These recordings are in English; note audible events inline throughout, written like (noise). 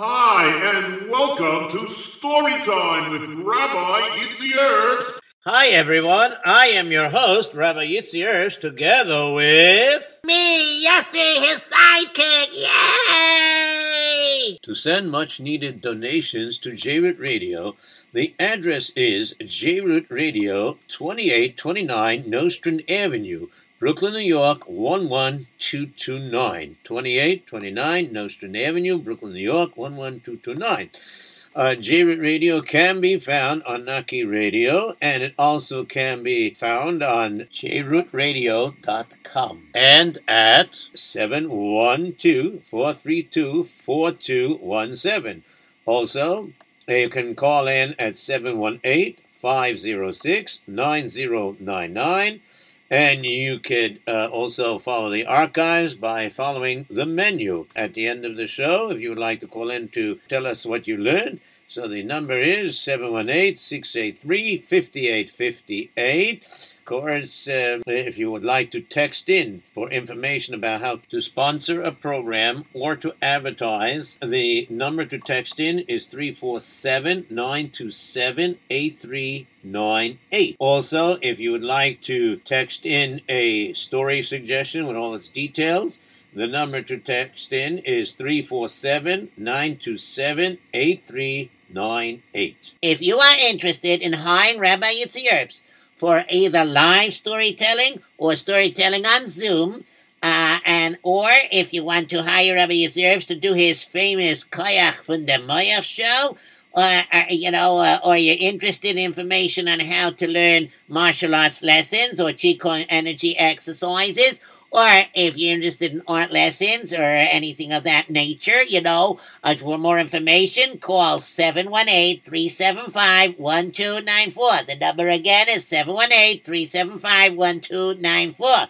Hi, and welcome to Storytime with Rabbi Yitzi Herbst. Hi, everyone. I am your host, Rabbi Yitzi Herbst, together with... Me, Yossi, his sidekick. Yay! To send much needed donations to JRoot Radio, the address is JRoot Radio, 2829 Nostrand Avenue, Brooklyn, New York, 11229. 2829 Nostrand Avenue, Brooklyn, New York, 11229. Uh, JRoot Radio can be found on Naki Radio, and it also can be found on jrootradio.com and at 712-432-4217. Also, you can call in at 718-506-9099. And you could uh, also follow the archives by following the menu at the end of the show if you would like to call in to tell us what you learned. So the number is 718 683 5858. Course, uh, if you would like to text in for information about how to sponsor a program or to advertise, the number to text in is 347 927 8398. Also, if you would like to text in a story suggestion with all its details, the number to text in is 347 927 8398. If you are interested in hiring Rabbi Herbst for either live storytelling or storytelling on Zoom, uh, and or if you want to hire Rabbi Yitzi to do his famous Koyach from the Moyach show, or, uh, you know, uh, or you're interested in information on how to learn martial arts lessons or Qigong energy exercises, or if you're interested in art lessons or anything of that nature, you know, uh, for more information, call 718-375-1294. The number again is 718-375-1294.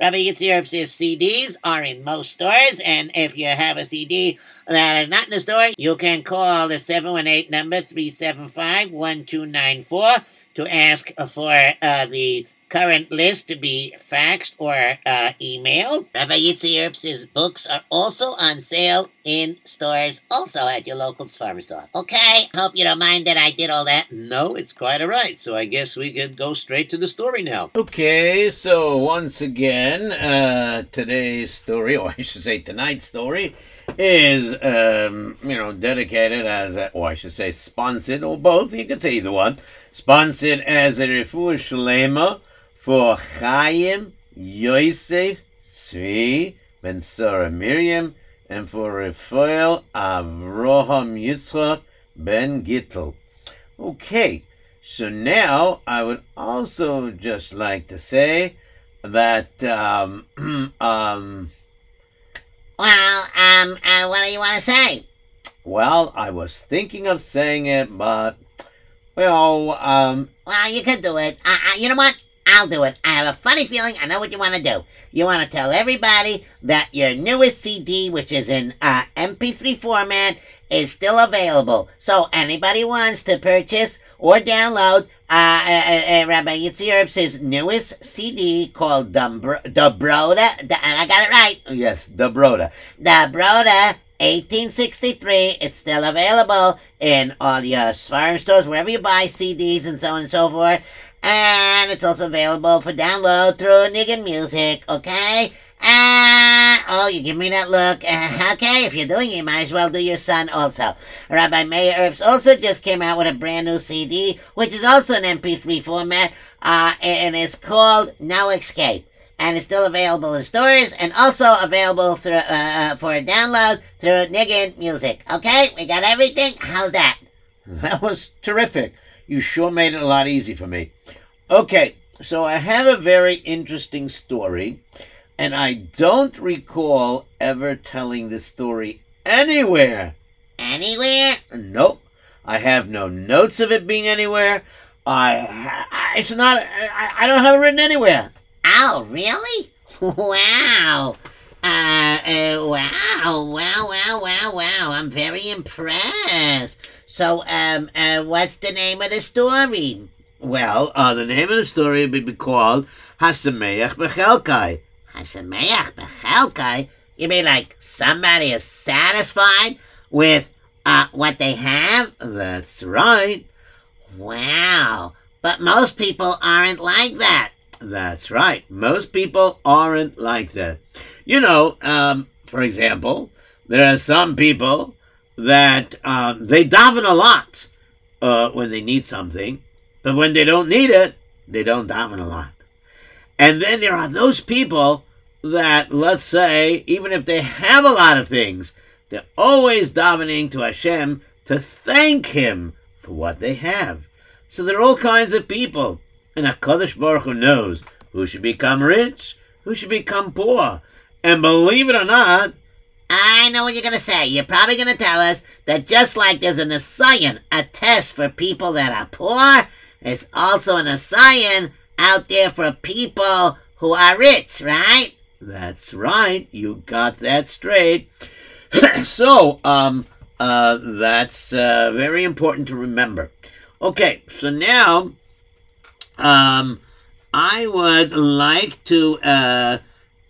Rabbi Yitzi Herbst's CDs are in most stores, and if you have a CD that is not in the store, you can call the 718 number 375-1294 to ask for uh, the current list to be faxed or uh, emailed. Rabbi Herbst's books are also on sale in stores, also at your local farm store. Okay, hope you don't mind that I did all that. No, it's quite all right. So I guess we could go straight to the story now. Okay, so once again, uh, today's story, (laughs) or I should say tonight's story, is um, you know dedicated as, a, or I should say sponsored, or both. You could say either one. Sponsored as a refuah shlema for Chaim Yosef Tzvi Ben Sarah Miriam and for Raphael Avraham Yitzchak Ben Gittel. Okay, so now I would also just like to say that um, (clears throat) um, Well, um, uh, what do you want to say? well, I was thinking of saying it, but well, um, Well, you could do it. Uh, uh, you know what? I'll do it. I have a funny feeling I know what you want to do. You want to tell everybody that your newest CD, which is in uh, MP3 format, is still available. So anybody wants to purchase or download uh, uh, uh, Rabbi Yitzi Herbst's newest CD called Dumbro- Dobroda, D- I got it right, yes, the Broda. Dobroda 1863. It's still available in all your farm stores, wherever you buy CDs and so on and so forth. And it's also available for download through Niggin Music, okay? Uh, oh, you give me that look. Uh, (laughs) okay, if you're doing it, you might as well do your son also. Rabbi Meir Herbst also just came out with a brand new CD, which is also an MP3 format, uh, and it's called No Escape. And it's still available in stores and also available through, uh, uh, for a download through Niggin Music. Okay, we got everything. How's that? (laughs) That was terrific. You sure made it a lot easy for me. Okay, so I have a very interesting story, and I don't recall ever telling this story anywhere. Anywhere? Nope. I have no notes of it being anywhere. I, I it's not. I, I don't have it written anywhere. Oh, really? (laughs) Wow. Uh, uh, wow, wow, wow, wow, wow. I'm very impressed. So, um, uh, what's the name of the story? Well, uh, the name of the story would be called Hasameach Bechelkai. Hasameach Bechelkai? You mean like somebody is satisfied with Uh, what they have? That's right. Wow. But most people aren't like that. That's right. Most people aren't like that. You know, um, for example, there are some people that um, they daven a lot uh, when they need something, but when they don't need it, they don't daven a lot. And then there are those people that, let's say, even if they have a lot of things, they're always davening to Hashem to thank Him for what they have. So there are all kinds of people. And HaKadosh Baruch Hu knows who should become rich, who should become poor. And believe it or not, I know what you're going to say. You're probably going to tell us that just like there's an Asayan, a test for people that are poor, there's also an Asayan out there for people who are rich, right? that's right, you got that straight. (clears throat) so, um, uh, that's uh, very important to remember. Okay, so now, um, I would like to, uh,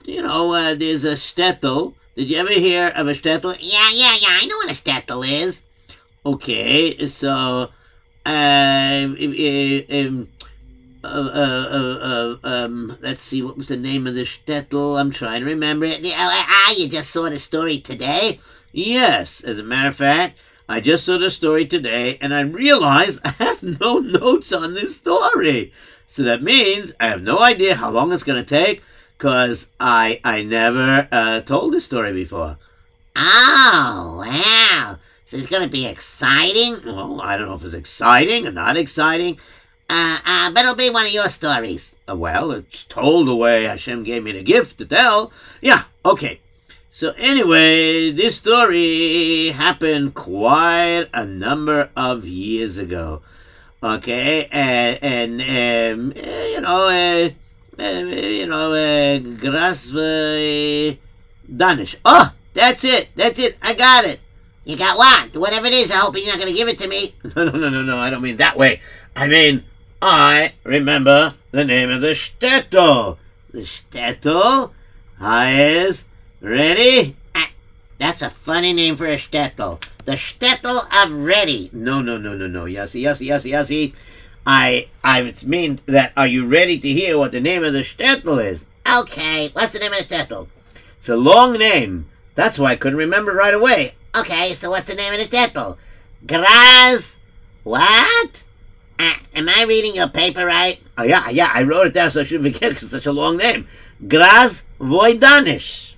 you know, uh, there's a shtetl. Did you ever hear of a shtetl? Yeah, yeah, yeah. I know what a shtetl is. Okay, so, um, um, uh, uh, uh, uh, um, let's see, what was the name of the shtetl? I'm trying to remember it. Ah, you just saw the story today. Yes, as a matter of fact, I just saw the story today and I realized (laughs) I have no notes on this story. So that means I have no idea how long it's going to take because I, I never uh, told this story before. Oh, wow. So it's going to be exciting. Well, I don't know if it's exciting or not exciting. Uh, uh, but it'll be one of your stories. Uh, well, it's told the way Hashem gave me the gift to tell. Yeah, okay. So anyway, this story happened quite a number of years ago. Okay, and, and um, you know, uh, you know, uh, Grasva Danish. Oh, that's it. That's it. I got it. You got what? Whatever it is, I hope you're not going to give it to me. No, (laughs) no, no, no, no. I don't mean that way. I mean, I remember the name of the shtetl. The shtetl is ready. Ah, that's a funny name for a shtetl. The shtetl of ready. No, no, no, no, no. Yassi, yassi, yassi, yassi. I, I mean that. Are you ready to hear what the name of the shtetl is? Okay, what's the name of the shtetl? It's a long name. That's why I couldn't remember right away. Okay, so what's the name of the shtetl? Graz. What? Uh, am I reading your paper right? Oh, yeah, yeah. I wrote it down so I shouldn't forget because it's such a long name. Graz Voidanish.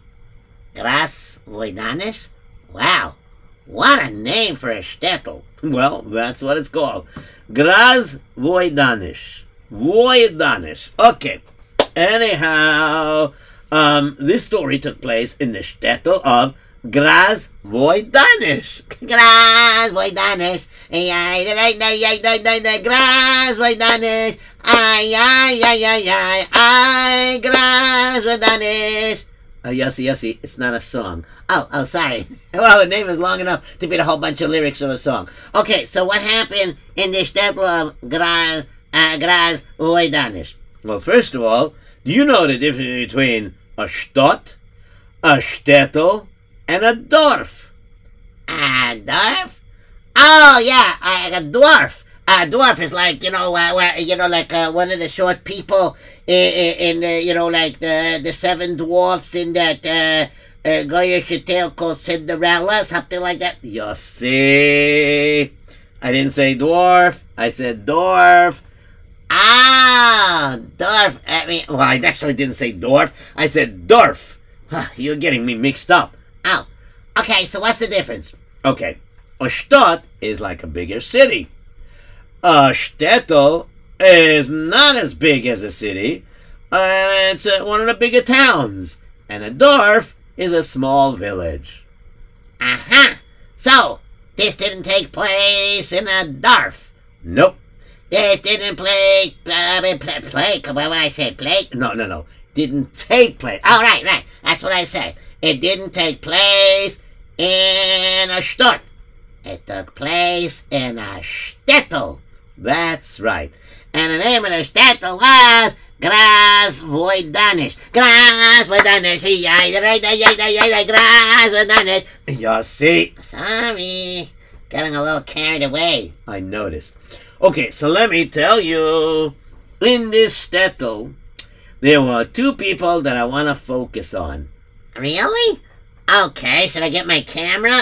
Graz Voidanish? Wow. What a name for a shtetl. Well, that's what it's called. Graz Voidanish. Voidanish. Okay. Anyhow, um, this story took place in the shtetl of Graz Voidanish. Graz Voidanish. Graz Voidanish. Ay, ay, ay, ay, ay, ay, Graz Voidanish. Uh, yassi, yassi, it's not a song. Oh, oh, sorry. (laughs) Well, the name is long enough to be a whole bunch of lyrics of a song. Okay, so what happened in the shtetl of Graz, uh, Graz Voidanish? Well, first of all, do you know the difference between a Stadt, a shtetl, and a dorf? A Dorf? Oh, yeah, uh, a dwarf. A dwarf is like, you know, uh, you know, like uh, one of the short people in, in uh, you know, like the, the seven dwarfs in that uh, uh, Goyish tale called Cinderella, something like that. You see? I didn't say dwarf, I said dwarf. Ah, dwarf. I mean, Well, I actually didn't say dwarf, I said dwarf. Huh, You're getting me mixed up. oh. Okay, so what's the difference? Okay, a stadt is like a bigger city. A shtetl is not as big as a city, and it's uh, one of the bigger towns. And a dorf is a small village. Aha. Uh-huh. So, this didn't take place in a dwarf. Nope. This didn't play, uh, play, play, what I say, play? No, no, no. Didn't take place. Oh, right, right. That's what I said. It didn't take place in a stot. It took place in a shtetl. That's right. And the name of the shtetl was Gras Voidanish. Gras Voidanish. Gras Voidanish. You see? Sorry. getting a little carried away. I noticed. Okay, so let me tell you. In this shtetl, there were two people that I want to focus on. Really? Okay, should I get my camera?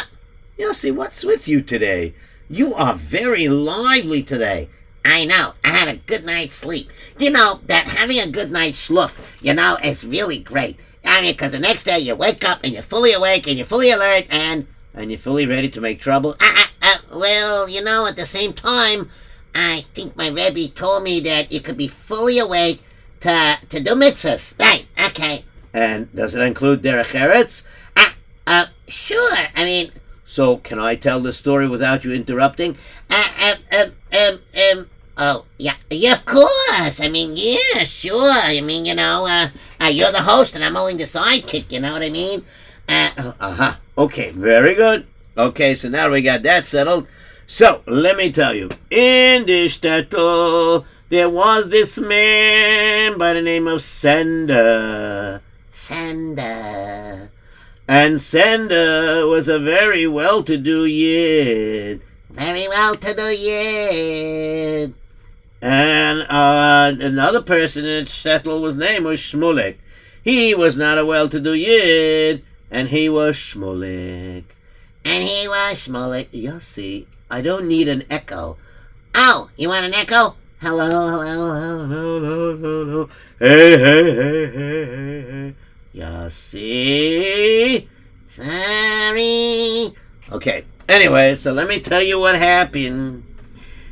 Yossi, what's with you today? You are very lively today. I know. I had a good night's sleep. You know that having a good night's sloof, you know, is really great. I mean, 'cause the next day you wake up and you're fully awake and you're fully alert and And you're fully ready to make trouble? uh, uh, uh, well, you know, at the same time, I think my Rebbe told me that you could be fully awake to to do mitzvahs. Right? Okay. And does it include Derech Eretz? Uh, uh, sure. I mean, So can I tell the story without you interrupting? uh, um, um, um, um. Oh, yeah, yeah, of course. I mean, yeah, sure. I mean, you know, uh, uh you're the host and I'm only the sidekick. You know what I mean? Uh, Uh-huh. Okay, very good. Okay, so now we got that settled. So, let me tell you, in this shtetl, there was this man by the name of Sender. Sender. And Sender was a very well-to-do yid. Very well to do, yeah. And uh, another person in the was name was Shmulek. He was not a well-to-do yid, and he was Shmulek. And he was Shmulek. Yossi, I don't need an echo. Oh, you want an echo? Hello, hello, hello, hello. hello. Hey, hey, hey, hey, hey, hey. Yossi. Sorry. Okay. Anyway, so let me tell you what happened.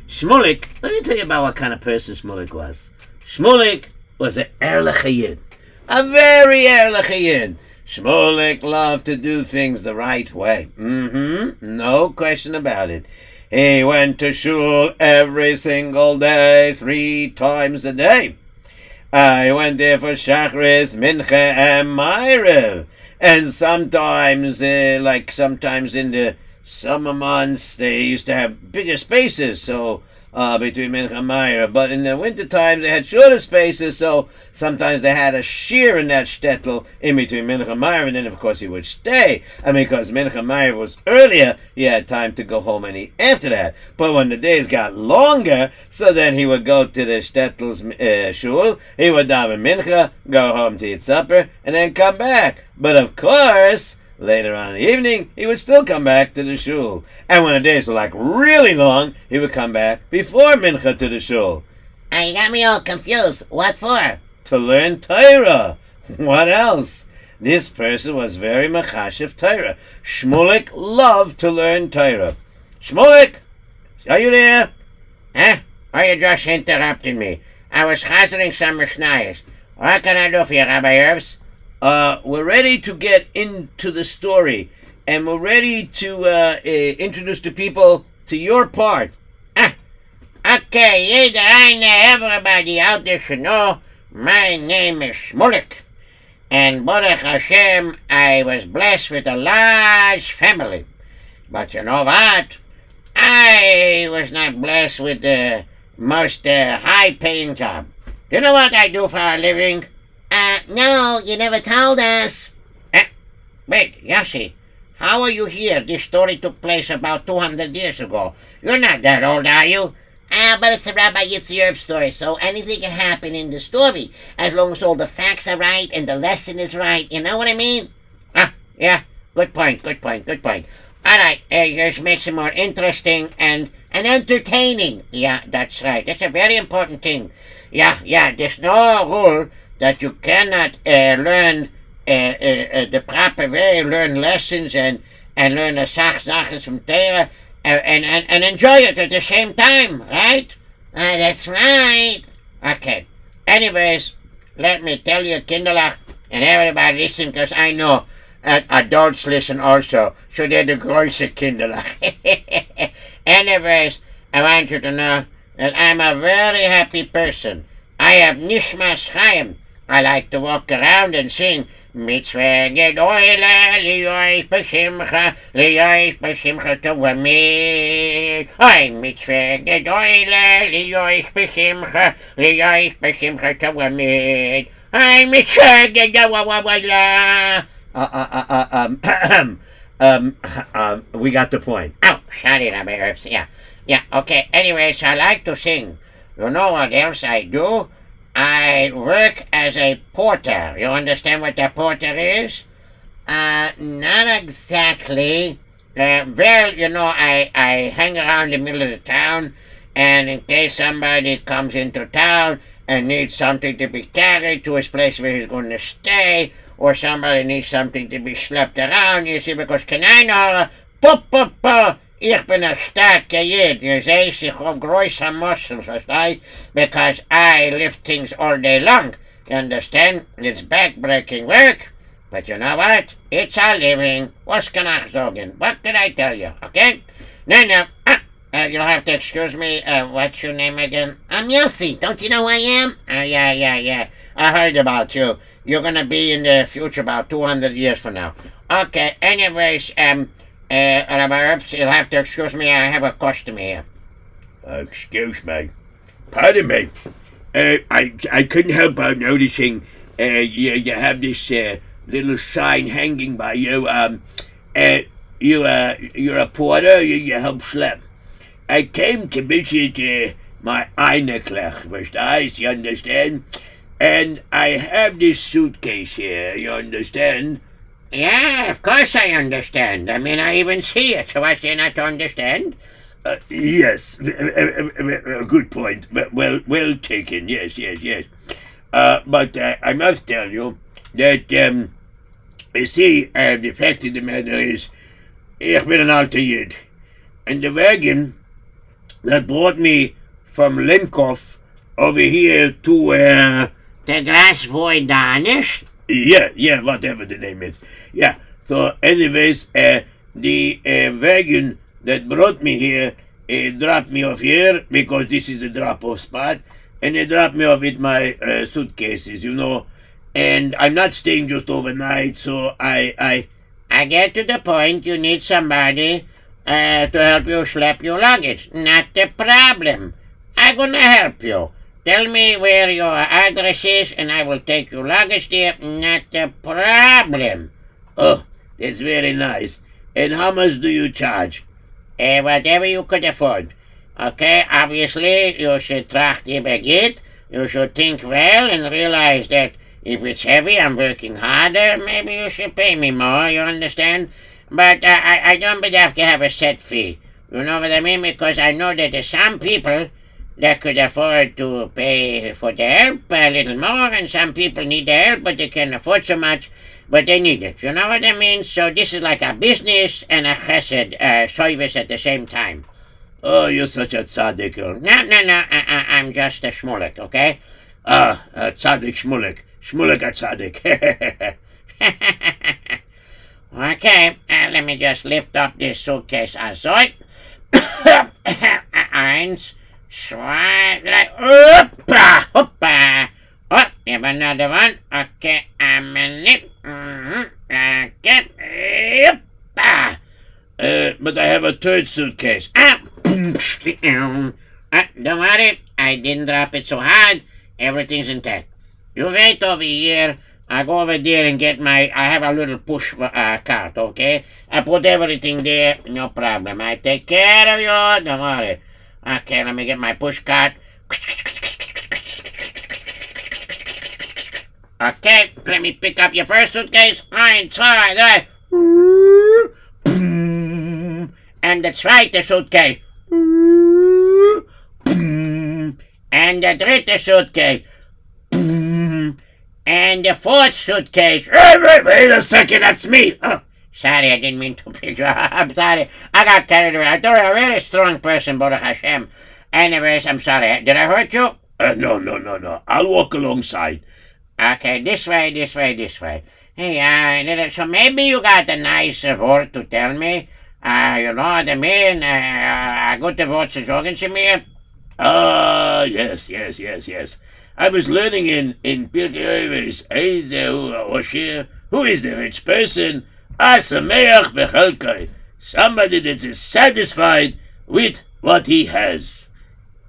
Shmulek, let me tell you about what kind of person Shmulek was. Shmulek was an Erlich A very Erlich Yid. Shmulek loved to do things the right way. Mm-hmm. No question about it. He went to shul every single day, three times a day. I went there for Shachris, Mincha, and Ma'ariv. And sometimes, uh, like sometimes in the summer months, they used to have bigger spaces, so uh, between Mincha and Ma'ariv. But in the winter time, they had shorter spaces, so sometimes they had a shiur in that shtetl in between Mincha and Ma'ariv, and then of course he would stay. And because Mincha and Ma'ariv was earlier, he had time to go home and eat after that. But when the days got longer, so then he would go to the shtetl's uh, shul, he would daven Mincha, go home to eat supper, and then come back. But of course, Later on in the evening, he would still come back to the shul. And when the days were like really long, he would come back before mincha to the shul Uh, you got me all confused. What for? to learn Torah. (laughs) What else? This person was very machashiv Torah. Shmulek loved to learn Torah. Shmulek, are you there? Huh? Are you just interrupting me? I was hazarding some mishnayos. What can I do for you, Rabbi Herbs? Uh, we're ready to get into the story, and we're ready to uh, uh, introduce the people to your part. Okay, I know everybody out there should know my name is Shmulek. And Baruch Hashem, I was blessed with a large family. But you know what? I was not blessed with the most uh, high paying job. You know what I do for a living? Uh, no, you never told us. Uh, wait, Yossi, how are you here? This story took place about 200 years ago. You're not that old, are you? Ah, but it's a Rabbi Yitzhak story, so anything can happen in the story, as long as all the facts are right and the lesson is right. You know what I mean? Ah, yeah. Good point. Good point. Good point. All right, uh, yours makes it more interesting and and entertaining. Yeah, that's right. That's a very important thing. Yeah, yeah. There's no rule that you cannot uh, learn uh, uh, the proper way, learn lessons and and learn the sach sachen from Torah and, and and enjoy it at the same time, right? Uh, that's right. Okay. Anyways, let me tell you, Kinderlach, and everybody listen, because I know uh, adults listen also, so they're the größte Kinderlach. (laughs) Anyways, I want you to know that I'm a very happy person. I have Nishmas Chaim. I like to walk around and sing Mitzvah gedoyle liyois b'shimcha liyois b'shimcha tovamid. Ay, mitzvah gedoyle liyois b'shimcha liyois b'shimcha tovamid. Ay, mitzvah gedoyle. Uh, uh, uh, uh, um, (clears throat) um, um, we got the point. Oh, sorry, Rabbi Herbs. Yeah, yeah. Okay. Anyways, I like to sing. You know what else I do? I work as a porter. You understand what a porter is? Uh, not exactly. Uh, well, you know, I, I hang around the middle of the town, and in case somebody comes into town and needs something to be carried to his place where he's going to stay, or somebody needs something to be schlepped around, you see, because can I know, pop, pop, pop, ich bin a starke Jid, you see, ich hab große muscles, verstehst? Because I lift things all day long, you understand? It's back-breaking work. But you know what? It's a living. What's can I sagen? What can I tell you? Okay? No, no. Uh, uh, you'll have to excuse me. Uh, what's your name again? I'm Yossi. Don't you know who I am? Uh, yeah, yeah, yeah. I heard about you. You're gonna be in the future about 200 years from now. Okay. Anyways, um, uh, Rabbi Herbst, you'll have to excuse me. I have a customer here. Excuse me. Pardon me. Uh, I I couldn't help but noticing uh, you, you have this uh, little sign hanging by you. Um, uh, you uh, you're a porter. You, you help slap. I came to visit uh, my Eineklech, verstehst? You understand? And I have this suitcase here. You understand? Yeah, of course I understand. I mean, I even see it, so what's there not to understand? Uh, yes, uh, good point. Well- Well, well taken. Yes, yes, yes. Uh, but uh, I must tell you that um, you see, uh, the fact of the matter is, ich bin an alter Jid, and the wagon that brought me from Lenkov over here to uh, The grass void Danish? Yeah, yeah, whatever the name is. Yeah. So, anyways, uh, the uh, wagon that brought me here uh, dropped me off here because this is the drop-off spot, and they dropped me off with my uh, suitcases, you know. And I'm not staying just overnight, so I, I, I get to the point you need somebody uh, to help you slap your luggage. Not a problem. I'm gonna help you. Tell me where your address is and I will take your luggage there. Not a problem. oh, that's very nice. And how much do you charge? Uh, whatever you could afford. Okay, obviously you should tracht übergeht. You should think well and realize that if it's heavy, I'm working harder. Maybe you should pay me more. You understand? But uh, I, I don't have to have a set fee. You know what I mean? Because I know that there's some people that could afford to pay for the help a little more, and some people need the help, but they can't afford so much, but they need it. You know what I mean? So this is like a business and a chesed uh, service at the same time. Oh, you're such a tzaddik. No, no, no, I, I, I'm just a schmulik, okay? Ah, uh, tzaddik shmulek. Shmulek a tzaddik. (laughs) okay, uh, let me just lift up this suitcase. Also, (coughs) eins, zwei, drei, hoppa, hoppa. Oh, you have another one. Okay, I'm a nip. Mm-hmm. Okay, hoppa. uh, but I have a third suitcase. Ah, ah, don't worry, I didn't drop it so hard. Everything's intact. You wait over here. I go over there and get my. I have a little push uh, cart, okay? I put everything there, no problem. I take care of you. Don't worry. Okay, let me get my push cart. Okay, let me pick up your first suitcase. Zwei, drei. And that's right, the suitcase. And the dritte suitcase. And the fourth suitcase. Hey, wait, wait a second, that's me. Oh, sorry, I didn't mean to pick you up. I'm sorry. I got carried away. I thought you were a very strong person, Baruch Hashem. Anyways, I'm sorry. Did I hurt you? Uh, no, no, no, no. I'll walk alongside. Okay, this way, this way, this way. Hey, uh, so maybe you got a nice uh, word to tell me. Uh, you know what I mean? Uh, a gute word zu sagen zu mir. Ah, yes, yes, yes, yes. I was learning in in Pirkei Oshir, who is the rich person? Asameach bechelkai. Somebody that is satisfied with what he has.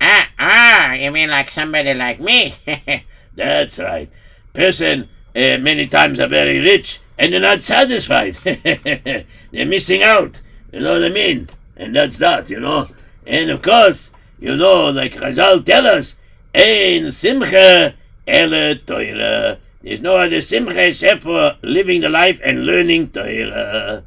Ah, ah, you mean like somebody like me? (laughs) That's right. Person uh, many times are very rich and they're not satisfied. (laughs) they're missing out. You know what I mean? and that's that, you know. And of course, you know, like Chazal tell us, Ein Simcha Ele Torah. There's no other Simcha except for living the life and learning Torah.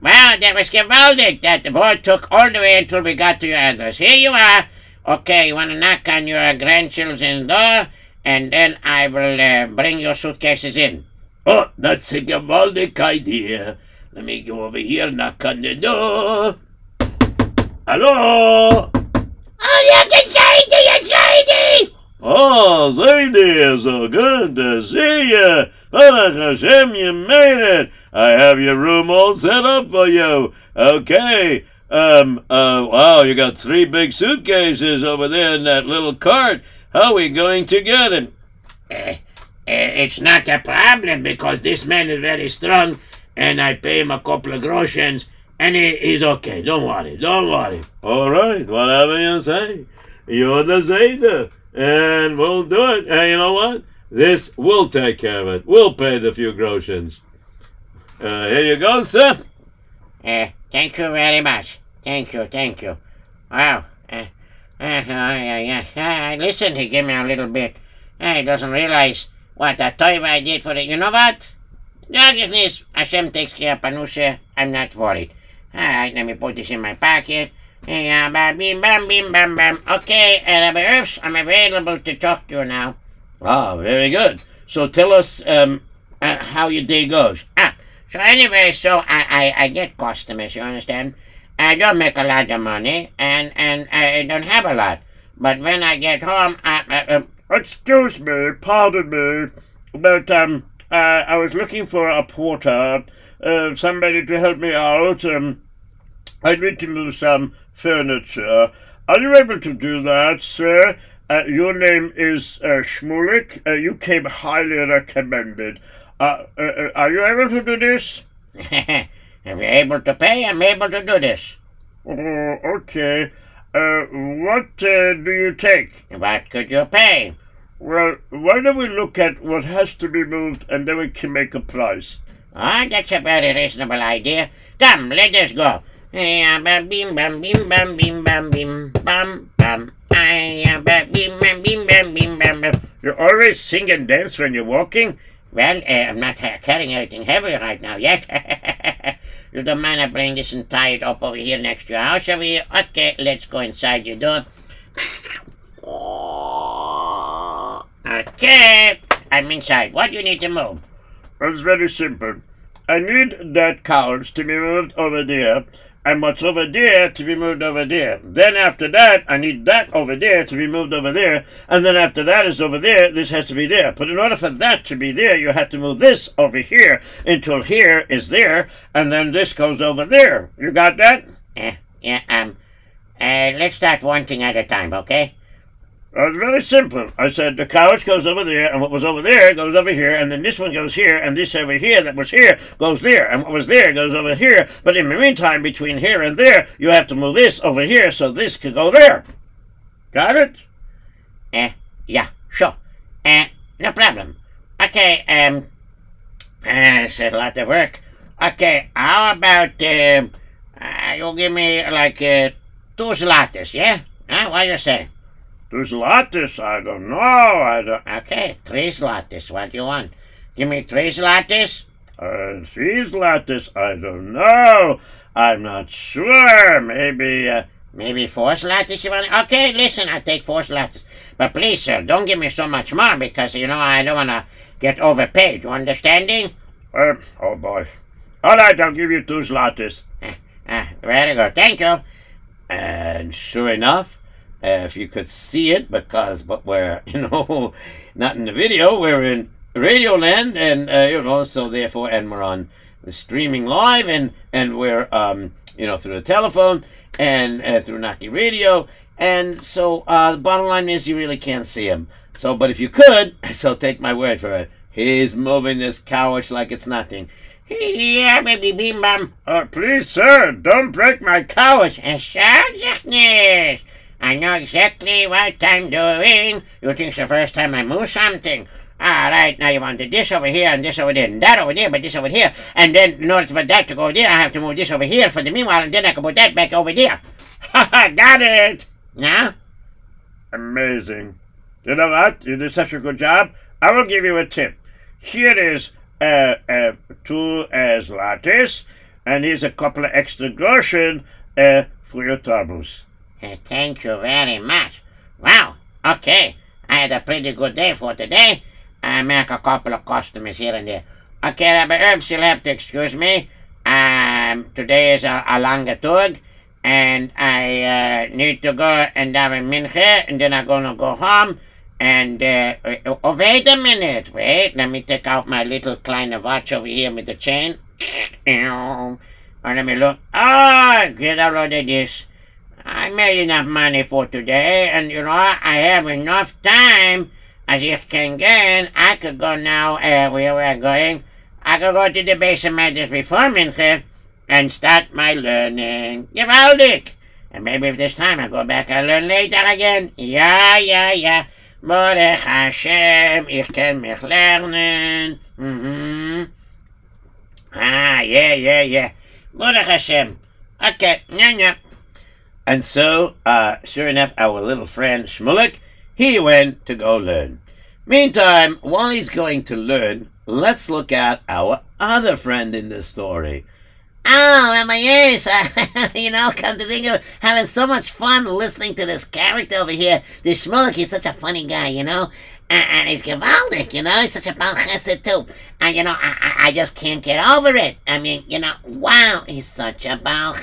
Well, that was gewaldig that the boy took all the way until we got to your address. Here you are. Okay, you want to knock on your grandchildren's door, and then I will uh, bring your suitcases in. Oh, that's a gewaldic idea. Let me go over here, knock on the door. Hello? Oh, look, it's Zadie, it's Zadie! Oh, Zadie, so good to see you. Baruch Hashem, you made it. I have your room all set up for you. Okay. Um, uh, wow, you got three big suitcases over there in that little cart. How are we going to get it? Uh, it's not a problem because this man is very strong and I pay him a couple of groshens and he, he's okay. Don't worry, don't worry. All right, whatever you say. You're the Zayda, and we'll do it. And you know what? This will take care of it. We'll pay the few groshens. Uh, here you go, sir. Uh, thank you very much. Thank you, thank you. Wow. Uh, uh, yeah, yeah. Uh, listen, he gave me a little bit. Uh, he doesn't realize what a toy I did for it. You know what? Darkness, Hashem takes care of Panusha. I'm not worried. Alright, let me put this in my pocket. Uh, bam, bim, bam, bim, bam, bam. Okay, uh, Rabbi I'm available to talk to you now. Ah, very good. So tell us um, uh, how your day goes. Ah, so anyway, so I, I, I get customers, you understand? I don't make a lot of money, and, and I don't have a lot. But when I get home, I, I, uh, Excuse me, pardon me, but um, uh, I was looking for a porter, uh, somebody to help me out. Um, I need to move some furniture. Are you able to do that, sir? Uh, your name is uh, Shmulik. Uh, you came highly recommended. Uh, uh, uh, are you able to do this? (laughs) if you're able to pay, I'm able to do this. Oh, okay. Uh, what uh, do you take? What could you pay? Well, why don't we look at what has to be moved and then we can make a price? Ah, that's a very reasonable idea. Come, let us go. Ay, bam, bim, bam, bim, bam, bim, bam, bim, bam, bam. Ay, bam, bim, bam, bim, bam, bim, bam, bam. You always sing and dance when you're walking? Well, uh, I'm not uh, carrying anything heavy right now yet. (laughs) you don't mind I bring this and tie it up over here next to your house, shall we? Okay, let's go inside your door. Okay, I'm inside. What do you need to move? It's very simple. I need that couch to be moved over there, and what's over there to be moved over there. Then after that, I need that over there to be moved over there, and then after that is over there, this has to be there. But in order for that to be there, you have to move this over here until here is there, and then this goes over there. You got that? Uh, yeah, um, uh, let's start one thing at a time, okay? Uh, it's very simple. I said the couch goes over there, and what was over there goes over here, and then this one goes here, and this over here that was here goes there, and what was there goes over here. But in the meantime, between here and there, you have to move this over here so this could go there. Got it? Uh, yeah, sure. Uh, no problem. Okay, um, uh, it's a lot of work. Okay, how about, um, uh, you give me, like, uh, two zlattes, yeah? Huh? What you say? There's lattice. I don't know. I don't. Okay, three zlattes. What do you want? Give me three zlattes? Uh, these lattice. I don't know. I'm not sure. Maybe. Uh, Maybe four zlattes you want? Okay, listen, I'll take four zlattes. But please, sir, don't give me so much more because, you know, I don't want to get overpaid. You understanding? uh, oh boy. All right, I'll give you two lattice. Ah, very good. Thank you. And sure enough, uh, if you could see it, because but we're (laughs) you know not in the video, we're in Radio Land, and uh, you know so therefore, and we're on the streaming live, and and we're um you know through the telephone and uh, through Naki Radio, and so uh, the bottom line is you really can't see him. So, but if you could, (laughs) so take my word for it, he's moving this couch like it's nothing. Yeah, baby bim bam. Uh, please, sir, don't break my couch. I know exactly what I'm doing. You think it's the first time I move something? All right, now you want this over here and this over there and that over there, but this over here. And then in order for that to go there, I have to move this over here for the meanwhile, and then I can put that back over there. Got it! Now? Amazing. You know what? You did such a good job. I will give you a tip. Here is uh, uh, two uh, lattes, and here's a couple of extra groschen uh, for your troubles. Thank you very much. Wow, okay. I had a pretty good day for today. I make a couple of customers here and there. Okay, Rabbi Herbs, you'll have to excuse me. Um, today is a, a longer tour, and I uh, need to go and have a minche, and then I'm gonna go home. And uh, oh, wait a minute, wait. Let me take out my little kleine watch over here with the chain. (coughs) Or let me look. Ah, get a load of this. I made enough money for today, and you know I have enough time. As you can get, I could go now. Uh, where we're going, I could go to the base of before Mincha and start my learning. Gewaldig! And maybe if this time I go back and learn later again. Yeah, yeah, yeah. Baruch Hashem, ich kann mich lernen. Mhm. Ah, yeah, yeah, yeah. Baruch Hashem. Okay, yeah, yeah. And so, uh, sure enough, our little friend Shmulek, he went to go learn. Meantime, while he's going to learn, let's look at our other friend in the story. Oh, Rabbi Years, (laughs) you know, come to think of it, having so much fun listening to this character over here. This Shmulek, he's such a funny guy, you know? And, he's gewaldic, you know? He's such a Baal too. And, you know, I, I, I just can't get over it. I mean, you know, wow, he's such a Baal.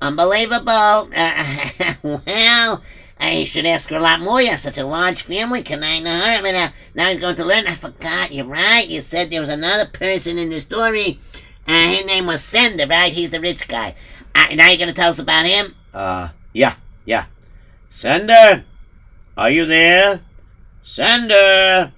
Unbelievable. Uh, (laughs) well, I should ask her a lot more. You have such a large family. Can I know her? I mean, uh, now he's going to learn. I forgot. You're right. You said there was another person in the story. Uh, his name was Sender, right? He's the rich guy. Uh, now you're going to tell us about him? Uh, yeah, yeah. Sender, are you there? Sender!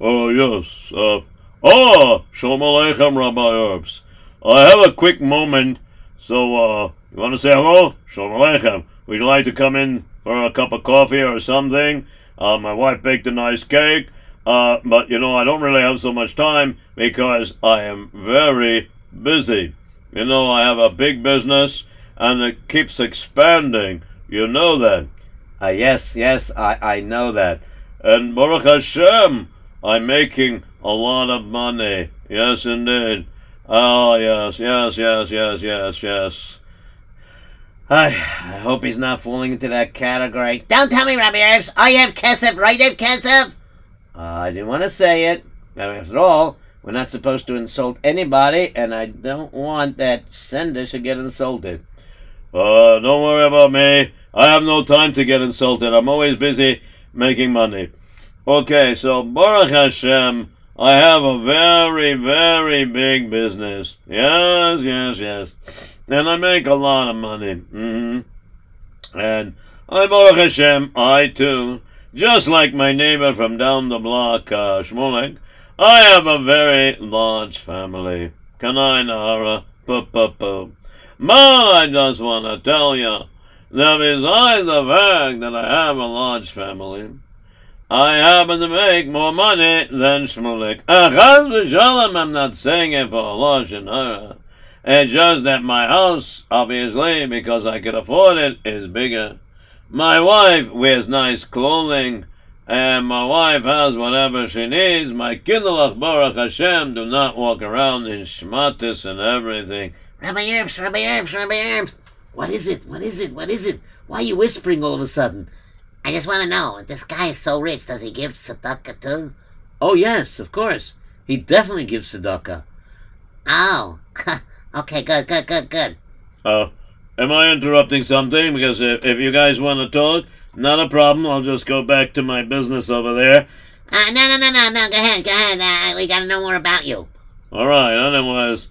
Oh, yes. Uh, oh, Shalom Aleichem, Rabbi Herbs. I have a quick moment, so, uh, you want to say hello? Shalom Aleichem. Would you like to come in for a cup of coffee or something? Uh, my wife baked a nice cake, uh, but, you know, I don't really have so much time because I am very busy. You know, I have a big business, and it keeps expanding. You know that. Uh, yes, yes, I, I know that. And Baruch Hashem, I'm making a lot of money. Yes, indeed. Oh, yes, yes, yes, yes, yes, yes. I, I hope he's not falling into that category. Don't tell me, Rabbi Herbs. I have Kesef, right? I have Kesef. Uh, I didn't want to say it. Now, after all, we're not supposed to insult anybody, and I don't want that sender to get insulted. Uh, don't worry about me. I have no time to get insulted. I'm always busy making money. Okay, so Baruch Hashem, I have a very, very big business. Yes, yes, yes. And I make a lot of money. hmm And I'm Baruch Hashem, I too, just like my neighbor from down the block, uh, Shmulek, I have a very large family. Kanai Nahara, pu But I just want to tell you that besides the fact that I have a large family, I happen to make more money than Shmulek. V'shalom, I'm not saying it for Allah Shanara. It's just that my house, obviously, because I can afford it, is bigger. My wife wears nice clothing, and my wife has whatever she needs. My kindlech Baruch Hashem do not walk around in shmatis and everything. Rabbi Herbs, Rabbi Herbs, Rabbi Herbs. What is it? What is it? What is it? Why are you whispering all of a sudden? I just want to know. This guy is so rich. Does he give tzedakah too? Oh, yes, of course. He definitely gives tzedakah. Oh. (laughs) okay, good, good, good, good. Uh, am I interrupting something? Because if, if you guys want to talk, not a problem. I'll just go back to my business over there. Uh, no, no, no, no, no. Go ahead, go ahead. Uh, we got to know more about you. All right. Anyways,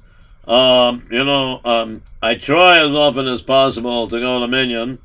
um, you know, um, I try as often as possible to go to Minyan,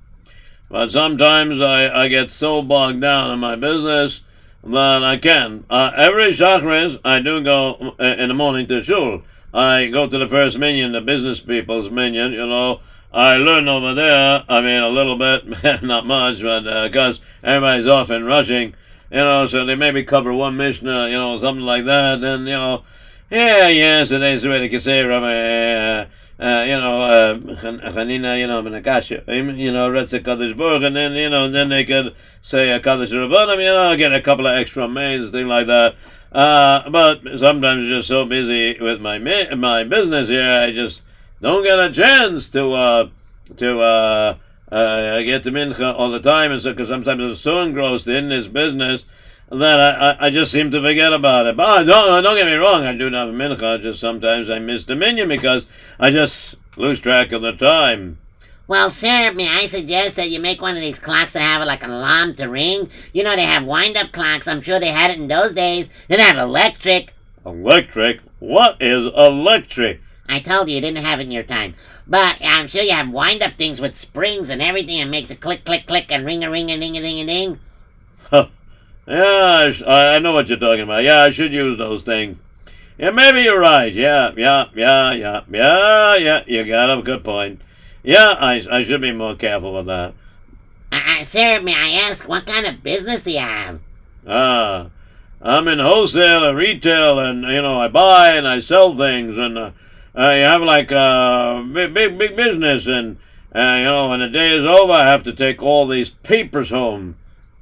but sometimes I, I get so bogged down in my business that I can. Uh, every Shachris, I do go uh, in the morning to shul. I go to the first minyan, the business people's minyan, you know. I learn over there, I mean, a little bit, (laughs) not much, but because everybody's off and rushing. you know, so they maybe cover one Mishnah, you know, something like that, and, you know, yeah, yes, it is really can say, Rabbi, uh, uh, you know, uh, Chanina, you know, ben Akashya, you know, Retzik Kaddish Baruch, and then, you know, then they could say a Kaddish Rabbanim, you know, get a couple of extra maids, thing like that. Uh, but sometimes I'm just so busy with my my business here, I just don't get a chance to uh, to uh, uh, get to mincha all the time, and so because sometimes I'm so engrossed in this business that I, I, I just seem to forget about it. But don't don't get me wrong, I do a mincha. Just sometimes I miss the minyan because I just lose track of the time. Well, sir, may I suggest that you make one of these clocks that have like an alarm to ring? You know, they have wind-up clocks. I'm sure they had it in those days. They have electric. Electric? What is electric? I told you you didn't have it in your time. But I'm sure you have wind-up things with springs and everything and makes a click, click, click and ring a ring a ding a ding a ding. Yeah, I, I I know what you're talking about. Yeah, I should use those things. Yeah, maybe you're right. Yeah, yeah, yeah, yeah, yeah, yeah. You got a good point. Yeah, I, I should be more careful with that. Uh, uh, sir, may I ask, what kind of business do you have? Ah, I'm in wholesale and retail, and you know I buy and I sell things, and uh, I have like a big, big, big business, and uh, you know when the day is over, I have to take all these papers home.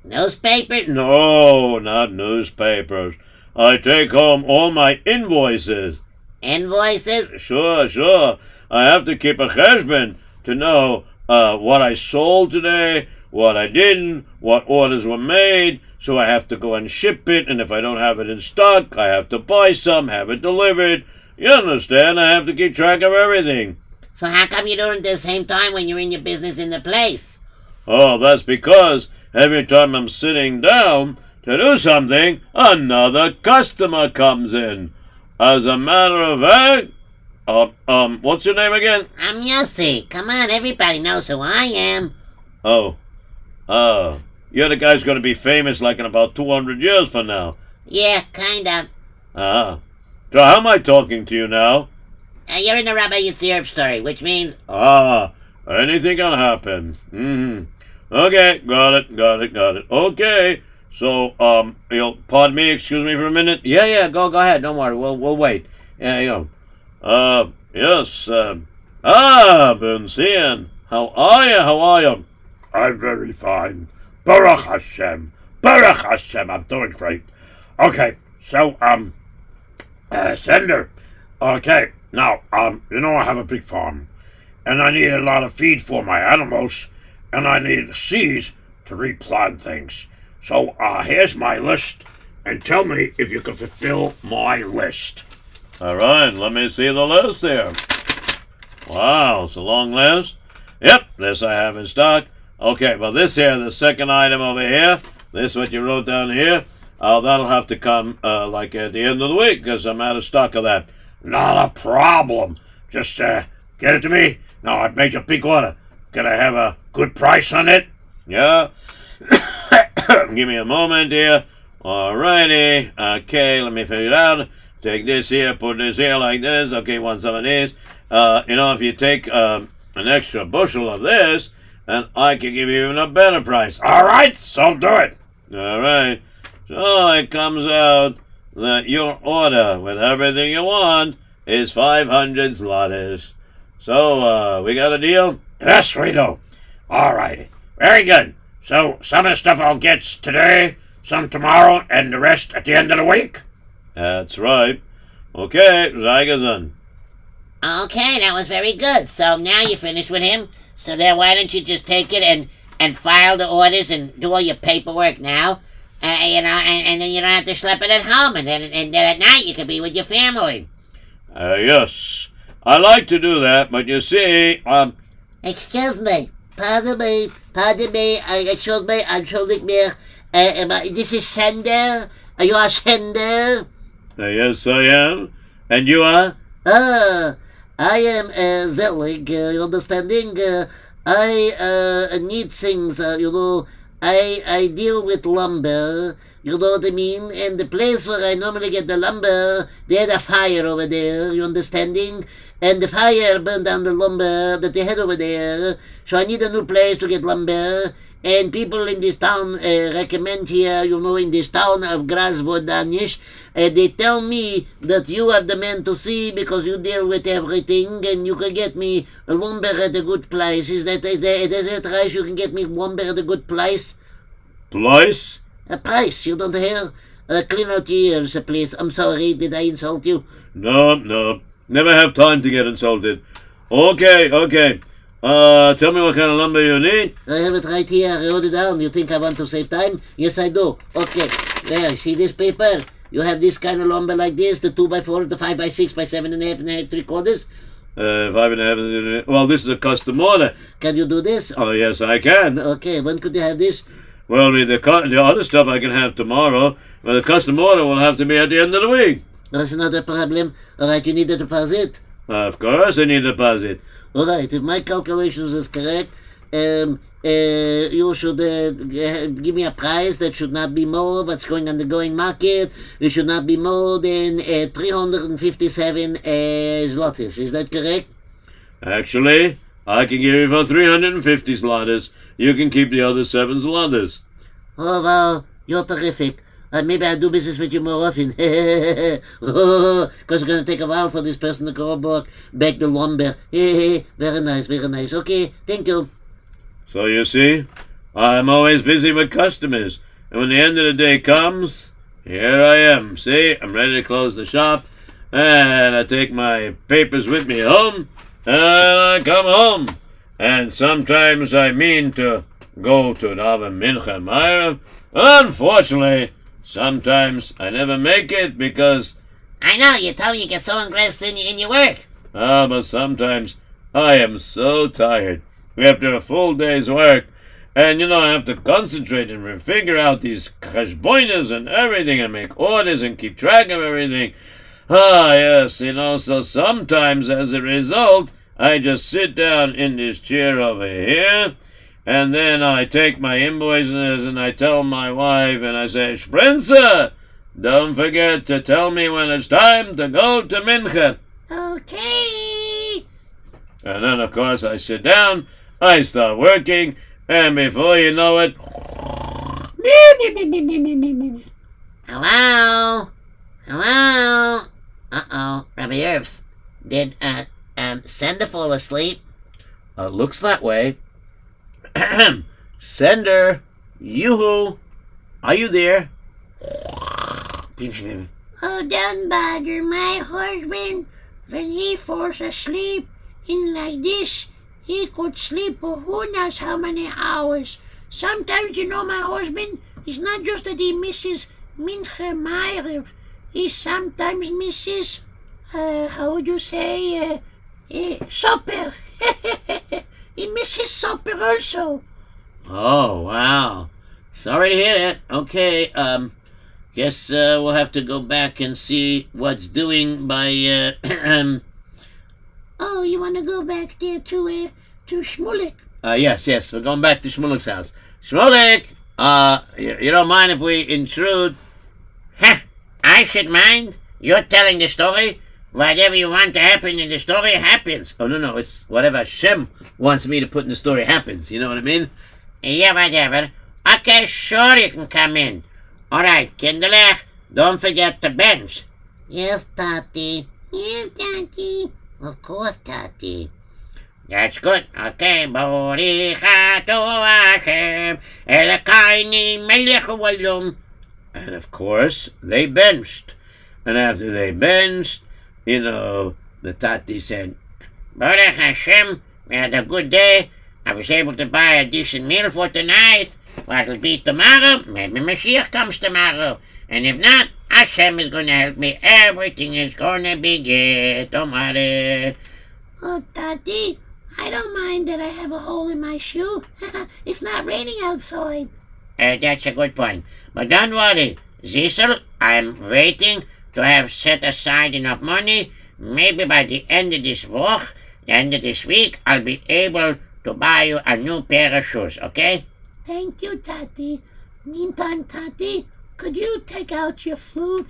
Newspaper? No, not newspapers. I take home all my invoices. Invoices? Sure, sure. I have to keep a cheshbon to know uh, what I sold today, what I didn't, what orders were made. So I have to go and ship it, and if I don't have it in stock, I have to buy some, have it delivered. You understand? I have to keep track of everything. So how come you do it at the same time when you're in your business in the place? Oh, that's because every time I'm sitting down to do something, another customer comes in. As a matter of fact, uh, um, what's your name again? I'm Yossi. Come on, everybody knows who I am. Oh, uh, you're the guy's gonna be famous like in about 200 years from now. Yeah, kind of. Ah. So how am I talking to you now? Uh, you're in the Rabbi Yitzhak story, which means Ah, anything can happen. hmm Okay, got it, got it, got it. Okay, so, um, you'll pardon me, excuse me for a minute? Yeah, yeah, go go ahead. Don't worry. We'll we'll wait. Yeah, you know. Uh, yes, um, ah, Ben Zion. How are you, how are you? I'm very fine. Baruch Hashem. Baruch Hashem. I'm doing great. Okay, so, um, uh, Sender. Okay, now, um, you know I have a big farm, and I need a lot of feed for my animals, and I need seeds to replant things. So, uh, here's my list, and tell me if you can fulfill my list. All right, let me see the list here. Wow, it's a long list. Yep, this I have in stock. Okay, well, this here, the second item over here, this what you wrote down here, uh, that'll have to come uh, like at the end of the week because I'm out of stock of that. Not a problem. Just, uh, get it to me. Now, I've made a big order. Can I have a good price on it? Yeah. (coughs) Give me a moment here. Alrighty. Okay, let me figure it out. Take this here, put this here like this. Okay, want some of these. Uh, you know, if you take um, an extra bushel of this, and I can give you even a better price. All right, so do it. All right. So it comes out that your order with everything you want is 500 zlotys. So, uh, we got a deal? Yes, we do. All right. Very good. So, some of the stuff I'll get today, some tomorrow, and the rest at the end of the week? That's right. Okay, Zygazon. okay, that was very good. So now you finished with him. So then why don't you just take it and and file the orders and do all your paperwork now? Uh, you know, and, and then you don't have to schlep it at home, and then and then at night you can be with your family. Uh, yes. I like to do that, but you see, um, Excuse me, pardon me, pardon me, uh, excuse me, entschuldig mich. Uh, this is Sender. Are you a Sender? Yes, I am. And you are? Ah, I am uh, Zelig, uh, you understanding? Uh, I uh, need things, uh, you know. I I deal with lumber, you know what I mean? And the place where I normally get the lumber, they had a fire over there, you understanding? And the fire burned down the lumber that they had over there. So I need a new place to get lumber. And people in this town uh, recommend here, you know, in this town of Grasvodanish, uh, they tell me that you are the man to see because you deal with everything and you can get me a lumber at a good price. Is that, is that, is that right? You can get me lumber at a good price? Place? A price, you don't hear? Uh, clean out your ears, uh, please. I'm sorry, did I insult you? No, no. Never have time to get insulted. Okay, okay. Uh, tell me what kind of lumber you need. I have it right here. I wrote it down. You think I want to save time? Yes, I do. Okay. There, see this paper? You have this kind of lumber like this, the 2 by 4 the 5 by 6 by 7 and a half and a half, 3 quarters. Uh, five and a half. Well, this is a custom order. Can you do this? Oh, yes, I can. Okay, when could you have this? Well, the, the, the other stuff I can have tomorrow, but the custom order will have to be at the end of the week. That's not a problem. All right, you need a deposit. Of course, I need a deposit. All right, if my calculations is correct, um, uh, you should uh, give me a price that should not be more what's going on the going market. It should not be more than uh, 357 uh, zlotys. Is that correct? Actually, I can give you for 350 slaughters. You can keep the other seven slaughters. Oh, well, you're terrific. Uh, maybe I'll do business with you more often. (laughs) Because it's going to take a while for this person to go back, back to lumber. (laughs) very nice, very nice. Okay, thank you. So you see, I'm always busy with customers. And when the end of the day comes, here I am. See, I'm ready to close the shop. And I take my papers with me home. And I come home. And sometimes I mean to go to Nava Mincha. Unfortunately, sometimes I never make it because, I know, you tell me you get so engrossed in, your- in your work. ah, but sometimes I am so tired after a full day's work. And you know, I have to concentrate and figure out these cheshboinas and everything and make orders and keep track of everything. Ah, yes, you know, so sometimes as a result, I just sit down in this chair over here, and then I take my invoices and I tell my wife and I say, Sprinzer, don't forget to tell me when it's time to go to Mincha. Okay. And then, of course, I sit down, I start working, and before you know it, Hello? Hello? Uh-oh, Rabbi Herbs. Did, uh, um, Sender fall asleep? Uh, looks that way. (clears throat) Sender, yoo-hoo, are you there? Oh, don't bother my husband. When he falls asleep in like this, he could sleep for who knows how many hours. Sometimes, you know, my husband, it's not just that he misses Mincha Ma'ariv. He sometimes misses, uh, how would you say, uh, uh, supper. (laughs) he misses supper also. Oh, wow. Sorry to hear that. Okay, um, guess uh, we'll have to go back and see what's doing by, uh, (clears throat) um, Oh, you want to go back there to, uh, to Shmulek? uh, yes, yes, we're going back to Shmulek's house. Shmulek, uh, you, you don't mind if we intrude? Huh, I should mind. You're telling the story. Whatever you want to happen in the story happens. Oh, no, no, it's whatever Shem wants me to put in the story happens, you know what I mean? Yeah, whatever. Okay, sure you can come in. All right, Kinderlech, don't forget the bench. Yes, Tati. Yes, Daddy. Of course, Tati. That's good. Okay, Borichatu Hashem, Elakaini Melech Walum. And of course, they benched. And after they benched, you know, the Tati said, Baruch Hashem, we had a good day. I was able to buy a decent meal for tonight. What'll be tomorrow? Maybe Mashiach comes tomorrow. And if not, Hashem is going to help me. Everything is going to be good. Don't worry. Oh, Daddy, I don't mind that I have a hole in my shoe. (laughs) it's not raining outside. Uh, that's a good point. But don't worry, Zissel, I'm waiting to have set aside enough money. Maybe by the end of this week, the end of this week, I'll be able to buy you a new pair of shoes, okay? Thank you, Tati. Meantime, Tati, could you take out your flute?